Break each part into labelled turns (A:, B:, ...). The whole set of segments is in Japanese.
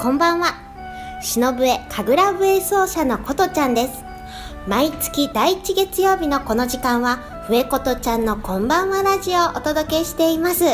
A: こんばんは。忍笛神楽笛奏者のことちゃんです。毎月第1月曜日のこの時間は笛ことちゃんのこんばんはラジオをお届けしています。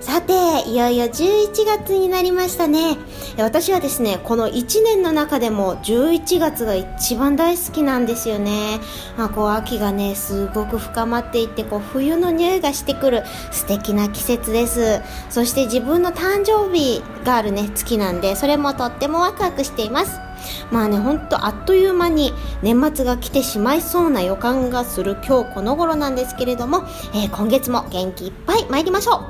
A: さて、いよいよ11月になりましたね。私はですね、この1年の中でも11月が一番大好きなんですよね。まあ、こう秋がね、すごく深まっていって、こう冬の匂いがしてくる素敵な季節です。そして自分の誕生日があるね、月なんで、それもとってもワクワクしています。まあね、ほんとあっという間に年末が来てしまいそうな予感がする今日この頃なんですけれども、えー、今月も元気いっぱい参りましょう。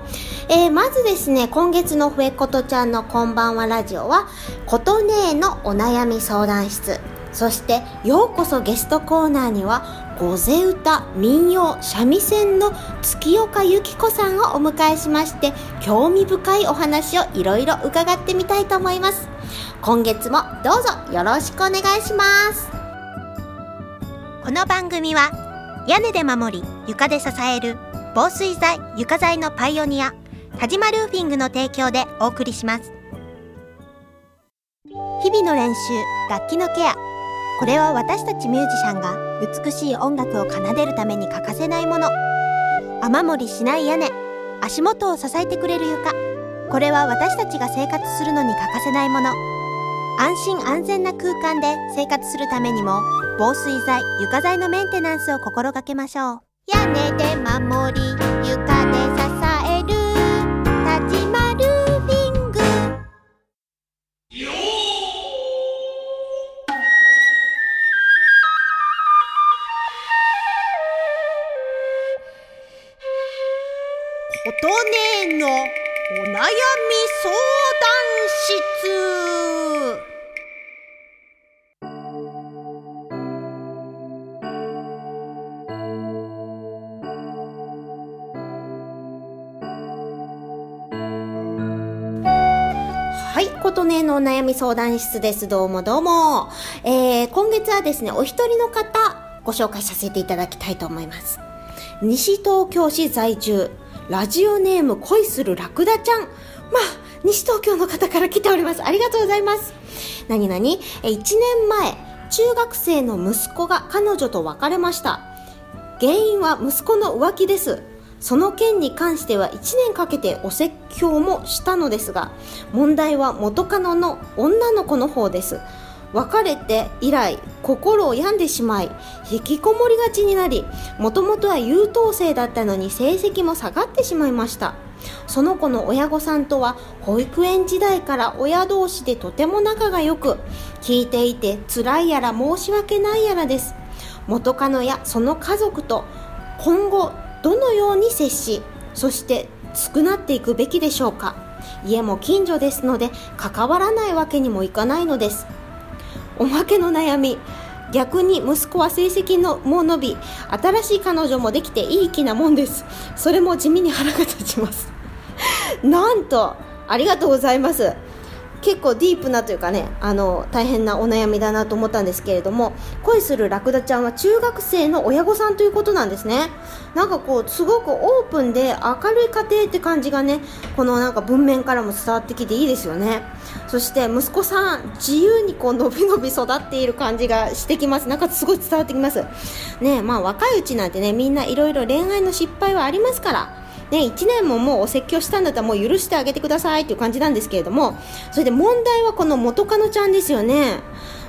A: えー、まずですね、今月のふえことちゃんのこんばんはラジオは、ことねえのお悩み相談室。そして、ようこそゲストコーナーには、御ぜ歌、民謡、三味線の月岡由紀子さんをお迎えしまして、興味深いお話をいろいろ伺ってみたいと思います。今月もどうぞよろしくお願いします。この番組は屋根で守り床で支える防水材床材のパイオニア田島ルーフィングの提供でお送りします。日々の練習楽器のケアこれは私たちミュージシャンが美しい音楽を奏でるために欠かせないもの。雨漏りしない屋根足元を支えてくれる床。これは私たちが生活するのに欠かせないもの。安心安全な空間で生活するためにも防水材床材のメンテナンスを心がけましょう。屋根で守り床で支えい琴音のお悩み相談室です。どうもどうも。えー、今月はですね、お一人の方、ご紹介させていただきたいと思います。西東京市在住、ラジオネーム恋するラクダちゃん。まあ、西東京の方から来ております。ありがとうございます。何々え、1年前、中学生の息子が彼女と別れました。原因は息子の浮気です。その件に関しては1年かけてお説教もしたのですが問題は元カノの女の子の方です。別れて以来心を病んでしまい引きこもりがちになりもともとは優等生だったのに成績も下がってしまいました。その子の親御さんとは保育園時代から親同士でとても仲が良く聞いていて辛いやら申し訳ないやらです。元カノやその家族と今後どのように接しそして償っていくべきでしょうか。家も近所ですので関わらないわけにもいかないのです。おまけの悩み逆に息子は成績のも伸び新しい彼女もできていい気なもんです。それも地味に腹が立ちます。なんとありがとうございます。結構ディープなというかねあの大変なお悩みだなと思ったんですけれども恋するラクダちゃんは中学生の親御さんということなんですね。なんかこうすごくオープンで明るい家庭って感じがねこのなんか文面からも伝わってきていいですよね。そして息子さん自由にこう伸び伸び育っている感じがしてきます。なんかすごい伝わってきます。ねまあ若いうちなんてねみんないろいろ恋愛の失敗はありますからね、1年ももうお説教したんだったらもう許してあげてくださいっていう感じなんですけれどもそれで問題はこの元カノちゃんですよね。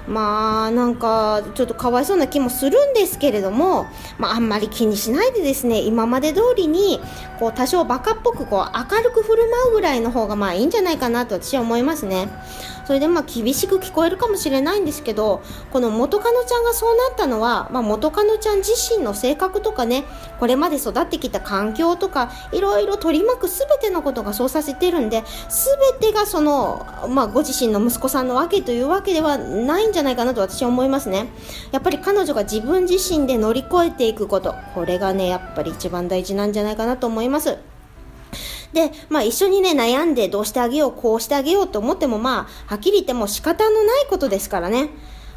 A: まあなんかちょっとかわいそうな気もするんですけれども、まあ、あんまり気にしないでですね今まで通りにこう多少バカっぽくこう明るく振る舞うぐらいの方がまあいいんじゃないかなと私は思いますね。それでまあ厳しく聞こえるかもしれないんですけどこの元カノちゃんがそうなったのは、まあ、元カノちゃん自身の性格とかねこれまで育ってきた環境とかいろいろ取り巻く全てのことがそうさせてるんで全てがその、まあ、ご自身の息子さんのわけというわけではないんじゃないかなと私は思いますね。やっぱり彼女が自分自身で乗り越えていくことこれがねやっぱり一番大事なんじゃないかなと思います。で、まあ一緒にね、悩んでどうしてあげよう、こうしてあげようと思っても、まあ、はっきり言っても仕方のないことですからね。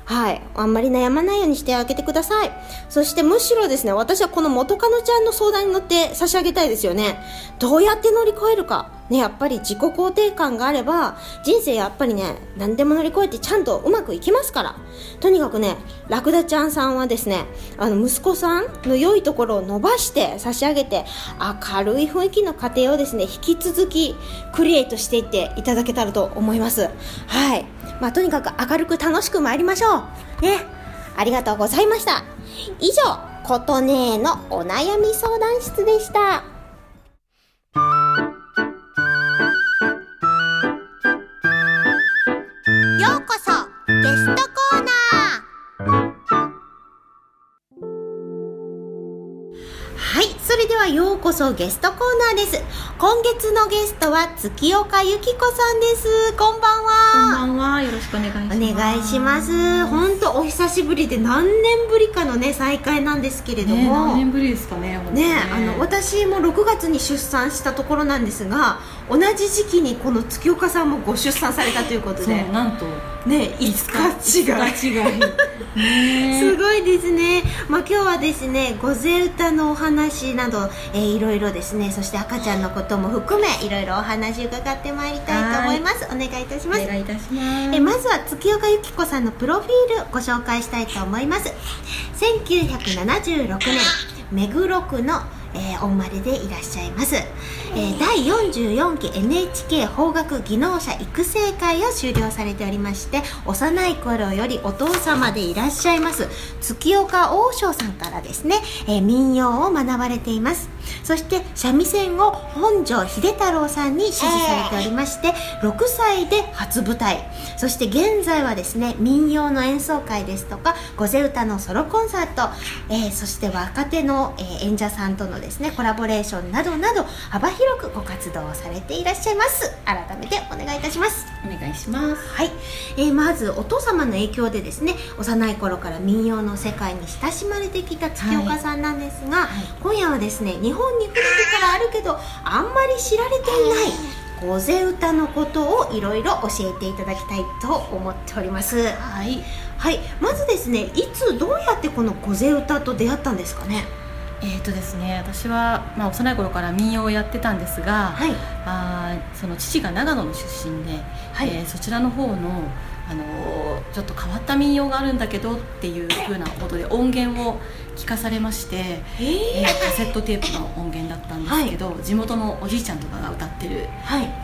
A: はい。あんまり悩まないようにしてあげてください。そしてむしろですね、私はこの元カノちゃんの相談に乗って差し上げたいですよね。どうやって乗り越えるか。ね、やっぱり自己肯定感があれば、人生やっぱりね、何でも乗り越えてちゃんとうまくいきますから。とにかくね、ラクダちゃんさんはですね、あの、息子さんの良いところを伸ばして差し上げて、明るい雰囲気の家庭をですね、引き続きクリエイトしていっていただけたらと思います。はい。まあ、とにかく明るく楽しく参りましょう。ね。ありがとうございました。以上、ことねのお悩み相談室でした。こそゲストコーナー。それではようこそゲストコーナーです。今月のゲストは月岡由紀子さんです。こんばんは。
B: こんばんは。よろしくお願いします。
A: お願いします。本当お久しぶりで何年ぶりかのね再会なんですけれども。ね、
B: 何年ぶりですかね。
A: ね、ねあの私も6月に出産したところなんですが、同じ時期にこの月岡さんもご出産されたということで。
B: なんと
A: ね、5日違い。
B: 日違い。ね、
A: すごいですね。まあ今日はですね、御勢歌のお話など、えー、いろいろですね、そして赤ちゃんのことことも含めいろいろお話伺ってまいりたいと思います。お願いいたします。
B: お願いいたします。
A: えまずは月岡由紀子さんのプロフィールご紹介したいと思います。1976年目黒区のえー、お生まれでいらっしゃいます、えー、第44期 NHK 法学技能者育成会を終了されておりまして幼い頃よりお父様でいらっしゃいます。月岡王将さんからですね、えー、民謡を学ばれています。そして三味線を本庄秀太郎さんに師事されておりまして、6歳で初舞台。そして現在はですね民謡の演奏会ですとか御勢歌のソロコンサート、えー、そして若手の、えー、演者さんとのですねコラボレーションなどなど幅広くご活動をされていらっしゃいます。改めてお願いいたします。
B: お願いします。
A: はい、えー、まずお父様の影響でですね幼い頃から民謡の世界に親しまれてきた月岡さんなんですが、はい。はい、今夜はですね日本に古くからあるけどあんまり知られていない御勢歌のことをいろいろ教えていただきたいと思っております。
B: はい。
A: はい、まずですねいつどうやってこの御勢歌と出会ったんですかね？
B: えーとですね、私は、まあ、幼い頃から民謡をやってたんですが、はい、あその父が長野の出身で、はい、えー、そちらの方のあのちょっと変わった民謡があるんだけどっていうふうなことで音源を聞かされまして、えー、カセットテープの音源だったんですけど、はい、地元のおじいちゃんとかが歌ってる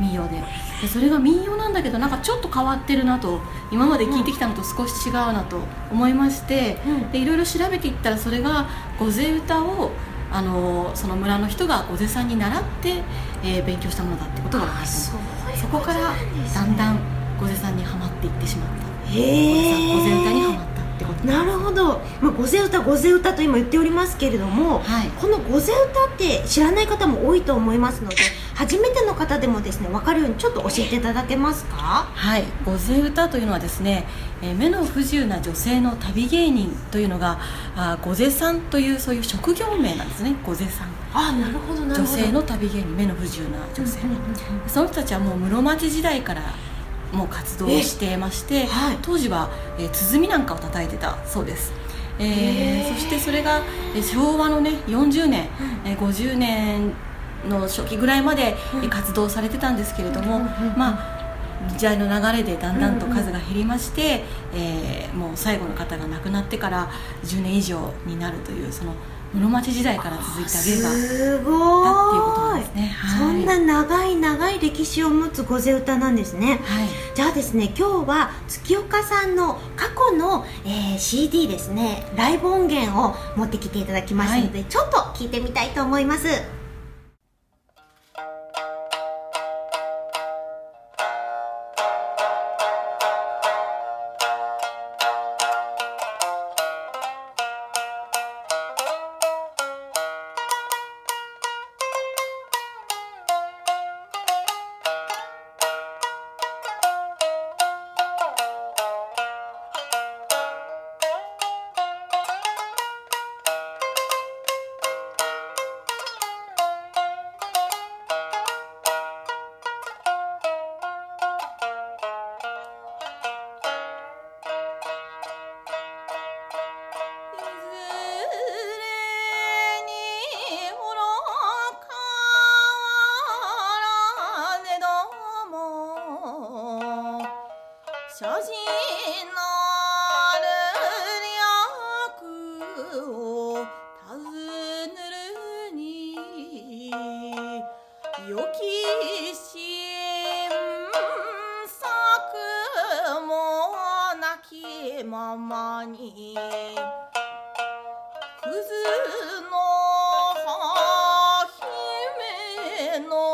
B: 民謡で。はい、でそれが民謡なんだけどなんかちょっと変わってるなと今まで聞いてきたのと少し違うなと思いまして、うん、でいろいろ調べていったらそれが御勢歌をあのその村の人が御勢さんに習って、えー、勉強したものだってことが分かった。そこからだんだん御勢さんにはまっていってしまった。へえ御勢歌にはまったってこと。
A: なるほど、まあ、御勢歌御勢歌と今言っておりますけれども、はい、この御勢歌って知らない方も多いと思いますので初めての方でもですね分かるようにちょっと教えていただけますか？
B: はい。御勢歌というのはですね、えー、目の不自由な女性の旅芸人というのがあ御勢さんというそういう職業名なんですね。御勢さん。
A: あなるほど
B: 女性の旅芸人目の不自由な女性、その人たちはもう室町時代からもう活動してまして、はい、当時は、えー、鼓なんかを叩いてたそうです、えー、そしてそれが昭和のね40年、うん、えー、50年の初期ぐらいまで活動されてたんですけれども、まあ時代の流れでだんだんと数が減りまして、うんうん、えー、もう最後の方が亡くなってから10年以上になるというその室町時代から続いた芸がだっていうことなんですね、
A: はい、そんな長い長い歴史を持つ御勢歌なんですね、はい、じゃあですね今日は月岡さんの過去の、えー、CD ですねライブ音源を持ってきていただきましたので、はい、ちょっと聞いてみたいと思います
C: no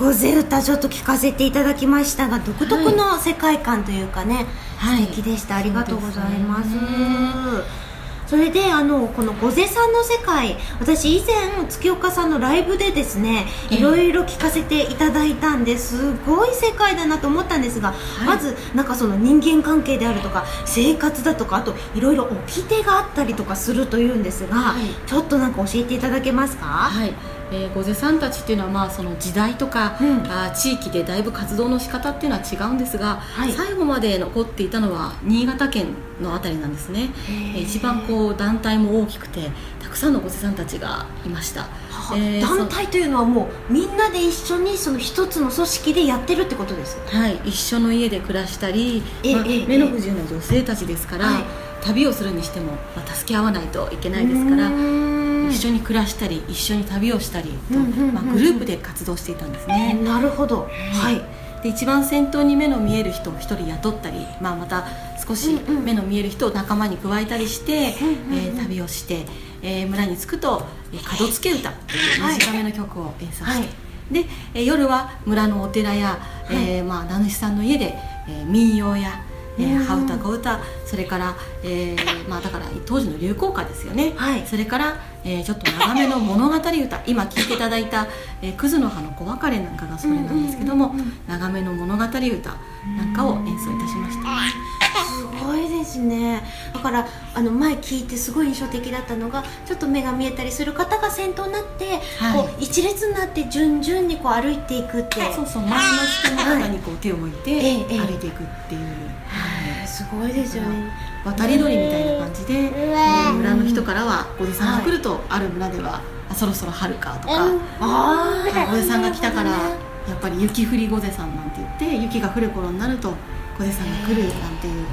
A: はい、ごぜ歌ちょっと聞かせていただきましたが、独特の世界観というかね、
B: はい
A: 素敵でした。ありがとうございます。
B: そ
A: れであのこの御瀬さんの世界私以前月岡さんのライブでですね
B: ええ。
A: いろいろ聞かせていただいたんですごい世界だなと思ったんですが、
B: い。
A: まずなんかその人間関係であるとか生活だとかあといろいろ掟があったりとかするというんですが、
B: はい。
A: ちょっとなんか教えていただけますか、
B: はい、えー、御瀬さんたちっていうのは、まあ、その時代とか、
A: うん。
B: あー地域でだいぶ活動の仕方っていうのは違うんですが、
A: はい。
B: 最後まで残っていたのは新潟県のあたりなんですね、えー一番こう団体も大きくてたくさんの御瀬さんたちがいました、
A: は
B: えー
A: 団体というのはもうみんなで一緒にその一つの組織でやってるってことです
B: はい、一緒の家で暮らしたり、まあ
A: えええ
B: 目の不自由な女性たちですから、
A: はい。
B: 旅をするにしても、まあ、助け合わないといけないですから一緒
A: に
B: に暮らしたり一緒に旅をしたりと、まあ、グループで活動していたんですね、
A: なるほど。はい。
B: で一番先頭に目の見える人を一人雇ったり、まあ、また少し目の見える人を仲間に加えたりして、
A: うんうんうん。
B: えー旅をして、えー村に着くとえー門付け歌とい。う
A: はい
B: 短めの曲を演奏して、
A: はい。
B: で、えー夜は村のお寺や、えーまあ、名主さんの家で、えー民謡や、えー
A: うん。
B: 羽歌小歌それから、えーまあ、だから当時の流行歌ですよね、
A: はい。
B: それから、えーちょっと長めの物語歌。今聴いていただいた「えー、クズの葉の子別れ」なんかがそれなんですけども、長めの物語歌なんかを演奏いたしました、
A: すごいですね。だからあの前聞いてすごい印象的だったのがちょっと目が見えたりする方が先頭になって、
B: はい。
A: こう一列になって順々にこう歩いていくって
B: そうそう前の人の方にこう手を置いて歩いていくっていう、
A: へーすごいですよね。
B: 渡り鳥みたいな感じで、えー。村の人からはおじさんが来ると、ある村ではあそろそろ春かとか、
A: あ
B: おじさんが来たからやっぱり雪降り御瀬さんなんて言って雪が降る頃になると御瀬さんが来るなんていう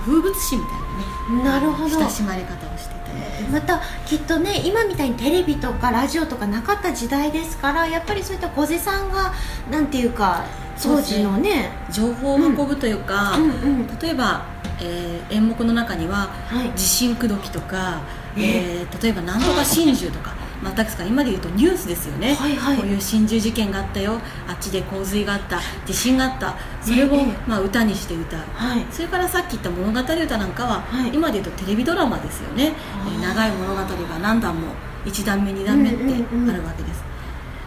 B: 風物詩みたいなね
A: なるほど。
B: 親しまれ方をしていた
A: またきっとね今みたいにテレビとかラジオとかなかった時代ですからやっぱりそういった小瀬さんがなんていうか当時のね
B: 情報を運ぶというか、
A: うん。うん
B: 例えば、えー演目の中には
A: はい。
B: 地震口説きとか、
A: え
B: えー例えばなんとか真珠とかまあ、たくさん今で言うとニュースですよね、
A: はいはい。
B: こういう心中事件があったよ。あっちで洪水があった。地震があった。それを、
A: ええ
B: まあ、歌にして歌う。
A: はい。
B: それからさっき言った物語歌なんかは、
A: はい。
B: 今で言うとテレビドラマですよね、えー長い物語が何段も1段目2段目って
A: うんうんうん
B: あるわけです、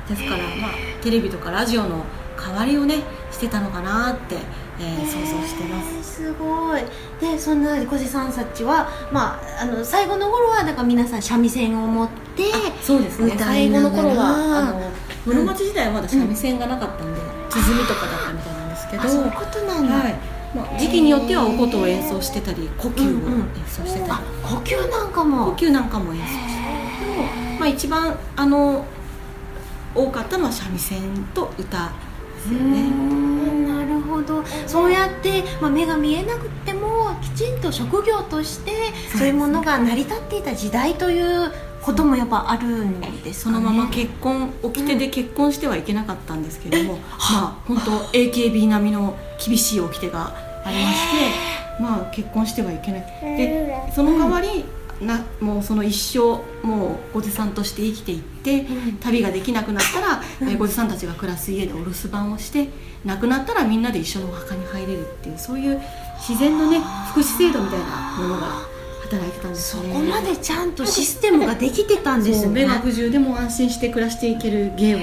B: ですから、まあ、テレビとかラジオの代わりをねしてたのかなって、えー想像してます。
A: えーすごい。でそんな小瀬さんたちは、まあ、あの最後の頃はなんか皆さん三味線を持って
B: そうですね。
A: 歌
B: 最後の頃はあの室町時代はまだ三味線がなかったんで、鼓とかだったみたいなんですけど
A: あそういうことなんだ、
B: はい。まあ、時期によってはお琴を演奏してたり呼吸を
A: うんうん
B: 演奏してた
A: あ
B: り、
A: 呼吸なんかも。
B: 呼吸なんかも演奏してでも、まあ、一番あの多かったのは三味線と歌ですよね
A: んなるほどそうやって、まあ、目が見えなくてもきちんと職業としてそういうものが成り立っていた時代ということもやっぱあるんですかね。
B: そのまま結婚掟で結婚してはいけなかったんですけれども、
A: え
B: まあ本当 AKB 並みの厳しい掟がありまして、まあ結婚してはいけない。でその代わり、なもうその一生もうおじさんとして生きていって、
A: うん。
B: 旅ができなくなったら、
A: うん
B: えーおじさんたちが暮らす家でお留守番をして亡くなったらみんなで一緒のお墓に入れるっていうそういう自然のね福祉制度みたいなものが働いてたんですね。
A: そこまでちゃんとシステムができてたんですね。
B: 目が不自由でも安心して暮らしていける芸を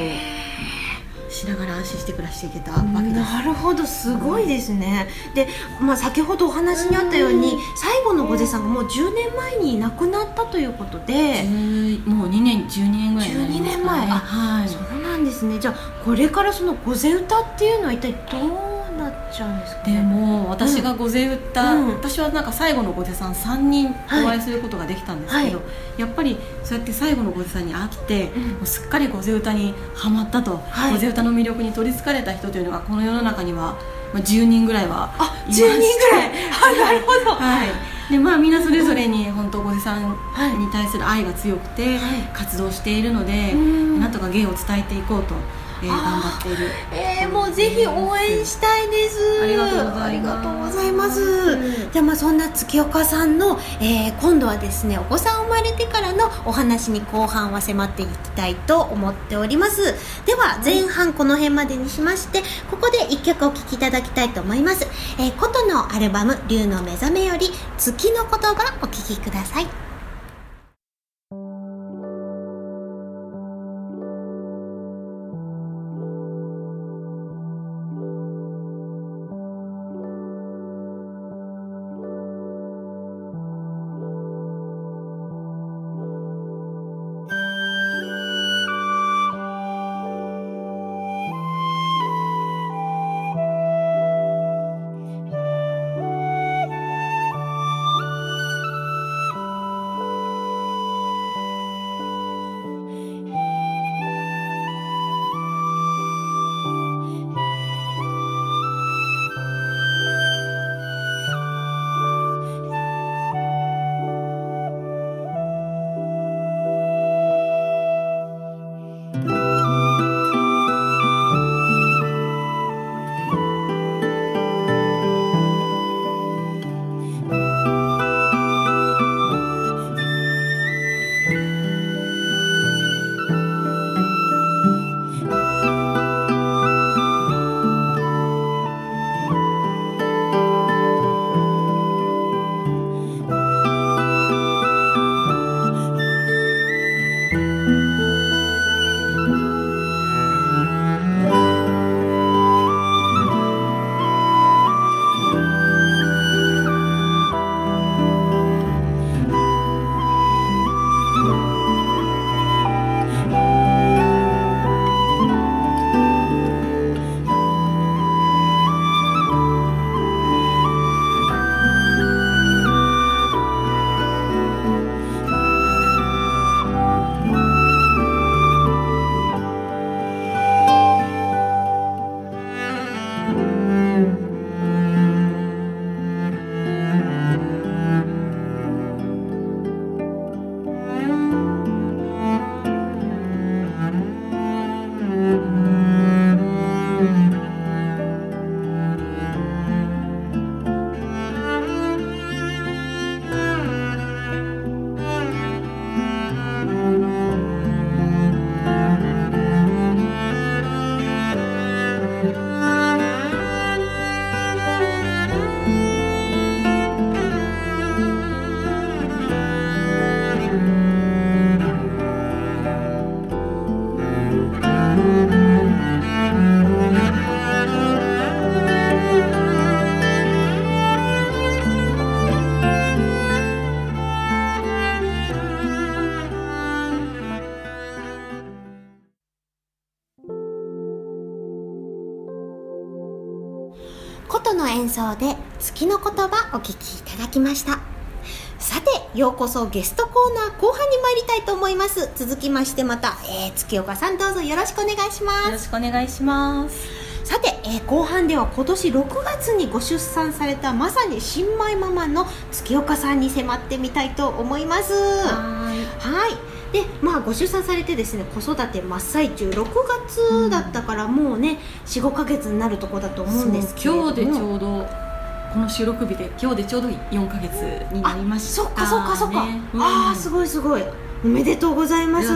B: ししながら安心して暮らしていけたわけです。
A: なるほどすごいですね、で、まあ、先ほどお話にあったように最後の御前さんがもう10年前に亡くなったということで。
B: もう2年12年ぐらいにな
A: りますか、ね、12年前。はい。そうなんですね。じゃあこれからその御前歌っていうのは一体どうちゃうんですか、
B: ね、でも私が御前歌、うん、私はなんか最後の御前さん3人お会いすることができたんですけど、はい、やっぱりそうやって最後の御前さんに会って、うん、もうすっかり御前歌にはまったと、はい、御前歌の魅力に取りつかれた人というのがこの世の中には、まあ、10人ぐらいはいまあ10
A: 人ぐらい。なるほど、
B: はい。でまあ、みんなそれぞれに本当ごじさんに対する愛が強くて活動しているので、なんとか芸を伝えていこうとえー、頑張っている。
A: えー、もうぜひ応援したいです。
B: ありがとう
A: ございます。じゃあまあそんな月岡さんの、えー、今度はですねお子さん生まれてからのお話に後半は迫っていきたいと思っております。では前半この辺までにしましてここで1曲お聴きいただきたいと思います、えー、琴のアルバム「竜の目覚め」より「月の言葉」お聴きください送で月の言葉お聞きいただきました。さてようこそゲストコーナー後半に参りたいと思います。続きましてまた、えー、月岡さんどうぞよろしくお願いします。
B: よろしくお願いします。
A: さて、えー、後半では今年6月にご出産されたまさに新米ママの月岡さんに迫ってみたいと思います。はいでまあご出産されてですね子育て真っ最中6月だったからもうね45か月になるとこだと思うんですけど
B: 今日でちょうどこの収録日で今日でちょうど4か月になりました、
A: そっかそっかそっか、ねうん、ああすごいすごい。おめでとうございます。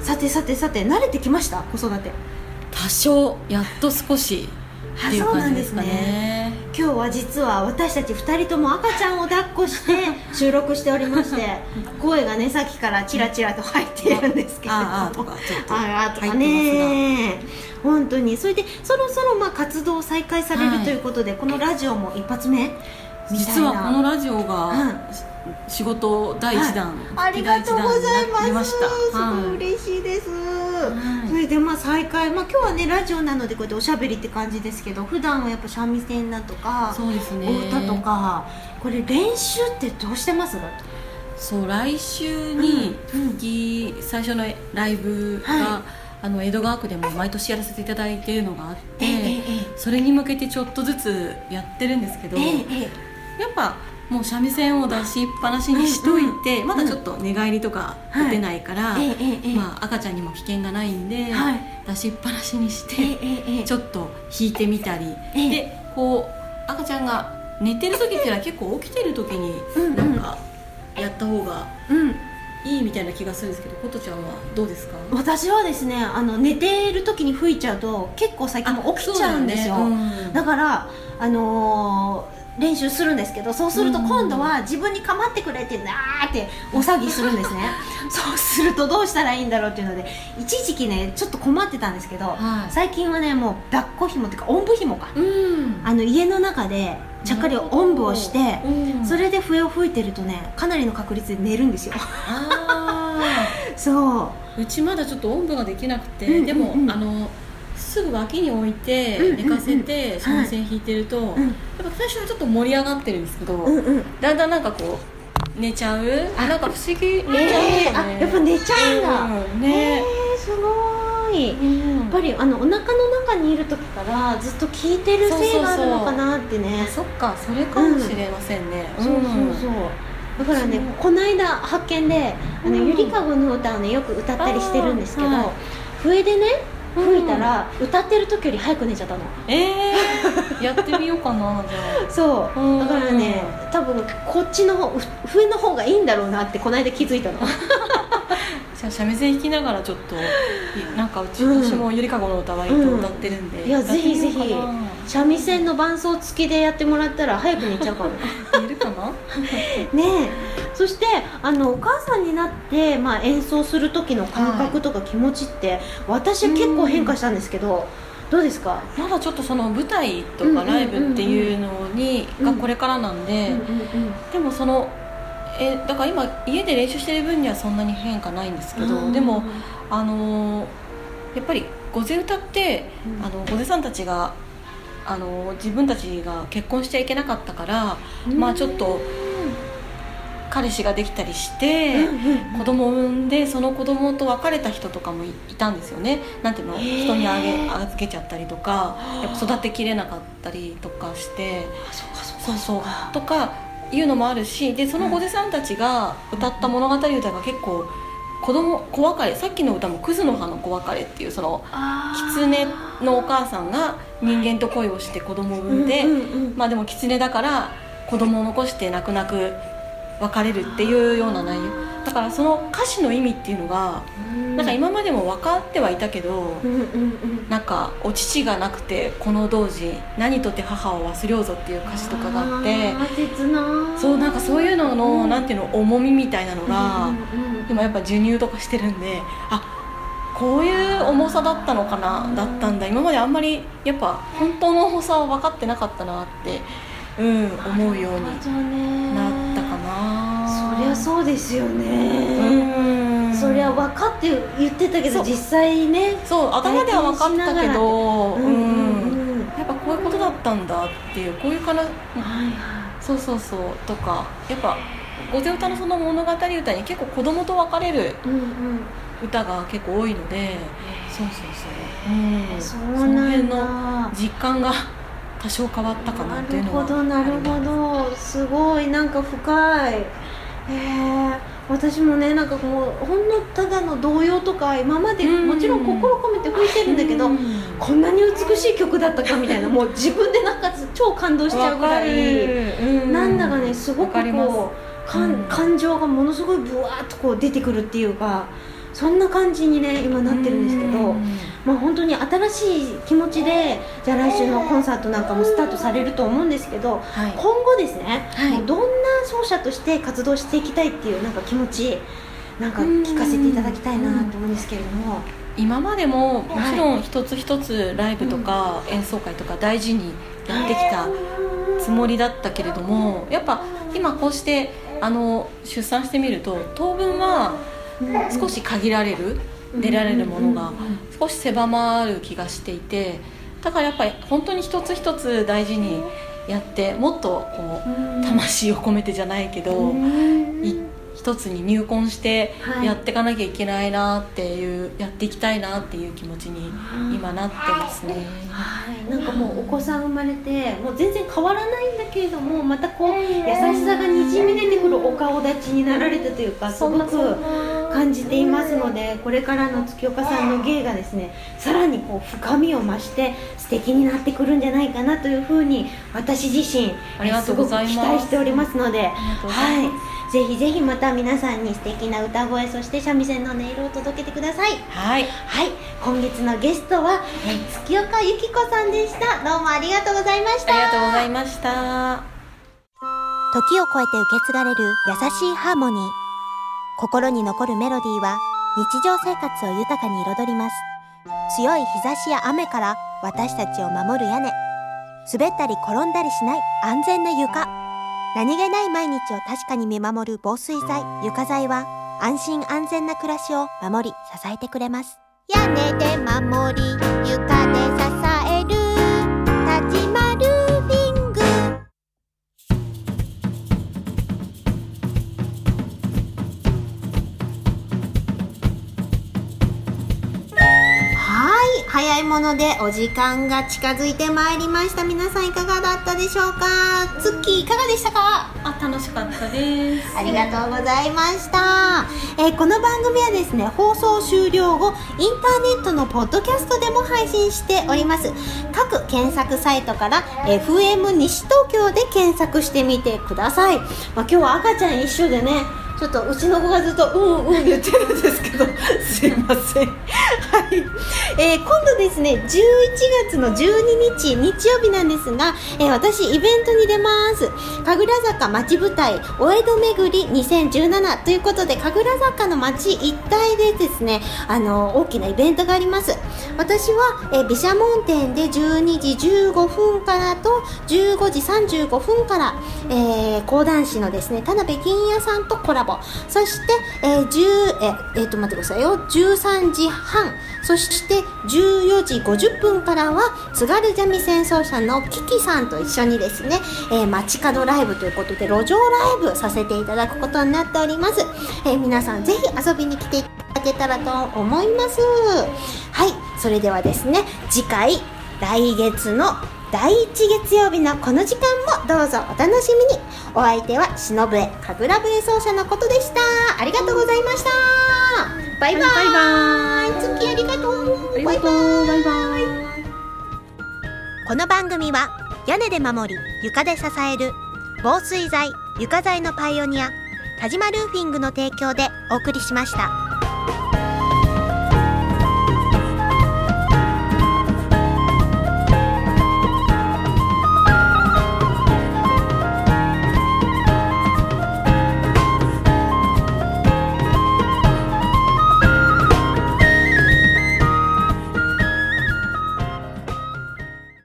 A: さてさてさて慣れてきました？子育て。
B: 多少やっと少しっていう感じですかね。
A: 今日は実は私たち2人とも赤ちゃんを抱っこして 収録しておりまして声がねさっきからチラチラと入っているんですけど
B: ああとかちょっと
A: ああとか
B: 入って
A: ね本当に。それでそろそろまあ活動再開される
B: はい
A: ということで、このラジオも一発目？
B: 実はこのラジオ
A: うん。
B: が仕事第一弾、
A: ありがとうございます。すご
B: はい
A: い嬉しいです、
B: い
A: それでまあ再開、まあ、今日はねラジオなのでこうやっておしゃべりって感じですけど普段はやっぱ三味線だとか
B: そうですね。
A: お歌とかこれ練習ってどうしてます？
B: そう来週に
A: うん
B: 復帰、最初のライブが、
A: は
B: あの江戸川区でも毎年やらせていただいているのがあって、それに向けてちょっとずつやってるんですけど、やっぱもう三味線を出しっぱなしにしといて、
A: うん
B: まだちょっと寝返りとか打てないから、まあ、赤ちゃんにも危険がないんで、
A: はい。
B: 出しっぱなしにし
A: ええ
B: て、
A: ええ
B: ちょっと弾いてみたり、
A: ええ。
B: でこう赤ちゃんが寝てる時っていうのは結構起きてる時になんかやった方が
A: うん。
B: いいみたいな気がするんですけど琴ちゃんはどうですか？
A: 私はですねあの寝ている時に吹いちゃうと結構最近も起きちゃうんですよ。
B: そうだよね
A: だからあのー練習するんですけどそうすると
B: うん。
A: 今度は自分に構ってくれってなーってお騒ぎするんですね。そうするとどうしたらいいんだろうっていうので一時期ねちょっと困ってたんですけど、
B: はい。
A: 最近はねもう抱っこ紐っていうかおんぶ紐か、
B: うん。
A: あの家の中でちゃっかりおんぶをして、
B: うん。
A: それで笛を吹いてるとねかなりの確率で寝るんですよ。
B: あ
A: そう。
B: ーうちまだちょっとおんぶができなくて、
A: うんうんうん。
B: でもあのすぐ脇に置いて
A: うんうんうん。
B: 寝かせて三味線弾いてると、
A: うん。
B: やっぱ最初はちょっと盛り上がってるんですけど、
A: うんうん
B: だんだんなんかこう寝ちゃう？
A: あ。
B: なんか不思議。寝ちゃうね。
A: ー、あやっぱ寝ちゃうんだ、
B: うん
A: え
B: ね、
A: ー、すごい、
B: うん。
A: やっぱりあのお腹の中にいる時からずっと聞いてるせいがあるのかなってね。
B: そっか。それかもしれませんね、
A: そうそうそう。だからねこの間発見であの、
B: うん。
A: ゆりかごの歌をねよく歌ったりしてるんですけど、
B: はい。
A: 笛でね
B: うん
A: 吹いたら、歌ってる時より早く寝ちゃったの。
B: えー、やってみようかなじゃ
A: そう。
B: うん。
A: だからね多分こっちの方ふ笛の方がいいんだろうなってこの間気づいたの
B: 三味線弾きながらちょっとい なんかうち、
A: うん
B: 私もゆりかごの歌割と歌ってるんで、うかな
A: ぜひぜひ。三味線の伴奏付きでやってもらったら早く寝ちゃうかも。
B: いるかな？
A: ねえ。そしてあのお母さんになって、まあ、演奏する時の感覚とか気持ちって、私は結構変化したんですけど、どうですか、
B: まだちょっとその舞台とかライブっていうのに、
A: うん
B: がこれからなんで、でもそのえだから今家で練習してる分にはそんなに変化ないんですけど、でもあのーやっぱり御前歌って、
A: うん。
B: あの御前さんたちがあのー自分たちが結婚しちゃいけなかったから、まあちょっと彼氏ができたりして、子供を産んでその子供と別れた人とかもいいたんですよね。なんていうの人にあげ預けちゃったりとかやっぱ育てきれなかったりとかして。
A: あそうかそうか。
B: そうそう。
A: か
B: とかいうのもあるしでその御前さんたちが歌った物語歌が結構子供子別れさっきの歌も「クズの葉の子別れ」っていうその狐のお母さんが人間と恋をして子供を産んで、まあでも狐だから子供を残して泣く泣く別れるっていうような内容。だからその歌詞の意味っていうのがなんか今までも分かってはいたけどなんかお乳がなくてこの当時何とて母を忘れようぞっていう歌詞とかがあってそうなんかそういうのの、
A: うん。
B: なんていうの重みみたいなのが、今やっぱ授乳とかしてるんであこういう重さだったのかなだったんだ。今まであんまりやっぱ本当の重さは分かってなかったなって、うん、思うように
A: な
B: ったかな
A: そりゃそうですよ
B: う
A: ね、
B: ん。
A: そりゃ分かって言ってたけ
B: そう。
A: ど実際ね
B: そう頭では分かったけど
A: うん。うんうん
B: やっぱこういうことだったんだっていうこういうかな
A: はいは
B: そうそうそうとかやっぱ御前歌のその物語歌に結構子供と別れる
A: いうんうん。
B: 歌が結構多いのでそうそうそう、うん、
A: そうなん
B: の辺の
A: だ
B: 実感が 多少変わったかなっていうのは。
A: なるほどなるほど。すごいなんか深いへえ私もねなんかもうほんのただの童謡とか今まで
B: うん。
A: もちろん心込めて吹いてるんだけど、
B: うん。
A: こんなに美しい曲だったかみたいなもう自分でなんか超感動しちゃうぐらい
B: うん。
A: なんだかねすごくこう感
B: うん。
A: 感情がものすごいブワーッとこう出てくるっていうかそんな感じにね今なってるんですけど、まあ、本当に新しい気持ちでじゃあ来週のコンサートなんかもスタートされると思うんですけど、はい、今後ですね、はい、どんな奏者として活動していきたいっていうなんか気持ちなんか聞かせていただきたいなと思うんですけれども。
B: 今までももちろん一つ一つライブとか演奏会とか大事にやってきたつもりだったけれどもやっぱ今こうしてあの出産してみると当分は少し限られる出られるものが少し狭まる気がしていてだからやっぱり本当に一つ一つ大事にやってもっとこう魂を込めてじゃないけど一つに入魂してやっていかなきゃいけないなっていう、はい、やっていきたいなっていう気持ちに今なってますね、
A: はい、なんかもうお子さん生まれてもう全然変わらないんだけれどもまたこう優しさがにじみ出てくるお顔立ちになられたというかすごく感じていますのでこれからの月岡さんの芸がですねさらにこう深みを増して素敵になってくるんじゃないかなというふうに私自身す。ごく期待しておりますので。はいぜひぜひまた皆さんに素敵な歌声そして三味線の音色を届けてください。
B: はい、
A: はい、今月のゲストは、月岡由紀子さんでした。どうもありがとうございました。
B: ありがとうございました。
D: 時を超えて受け継がれる優しいハーモニー。心に残るメロディーは日常生活を豊かに彩ります。強い日差しや雨から私たちを守る屋根。滑ったり転んだりしない安全な床何気ない毎日を確かに見守る防水剤床材は安心安全な暮らしを守り支えてくれます。屋根で守り床で支え
A: 早いものでお時間が近づいてまいりました。皆さんいかがだったでしょうか？ツッキーいかがでしたか？
B: あ楽しかったです。
A: ありがとうございました、えー、この番組はですね放送終了後インターネットのポッドキャストでも配信しております。各検索サイトから FM 西東京で検索してみてください、まあ、今日は赤ちゃん一緒でねちょっとうちの子がずっとうんうん言ってるんですけどすいませんはい、えー、今度ですね11月の12日日曜日なんですが、えー、私イベントに出ます。神楽坂町舞台お江戸巡り2017ということで神楽坂の町一帯でですねあの大きなイベントがあります。私は、えー、毘沙門天で12時15分からと15時35分から、えー、講談師のですね田辺金也さんとコラボ。そして、えー、10ええー、と待ってくださいよ。13時半そして14時50分からは津軽三味線奏者のキキさんと一緒にですね、えー、街角ライブということで路上ライブさせていただくことになっております、えー、皆さんぜひ遊びに来ていただけたらと思います。はい。それではですね次回来月の第1月曜日のこの時間もどうぞお楽しみに。お相手は忍笛神楽笛奏者のことでした。ありがとうございました。バイバイ。バイ月ありがとう。バイバイ。バイバイ。
D: この番組は屋根で守り床で支える防水材床材のパイオニア田島ルーフィングの提供でお送りしました。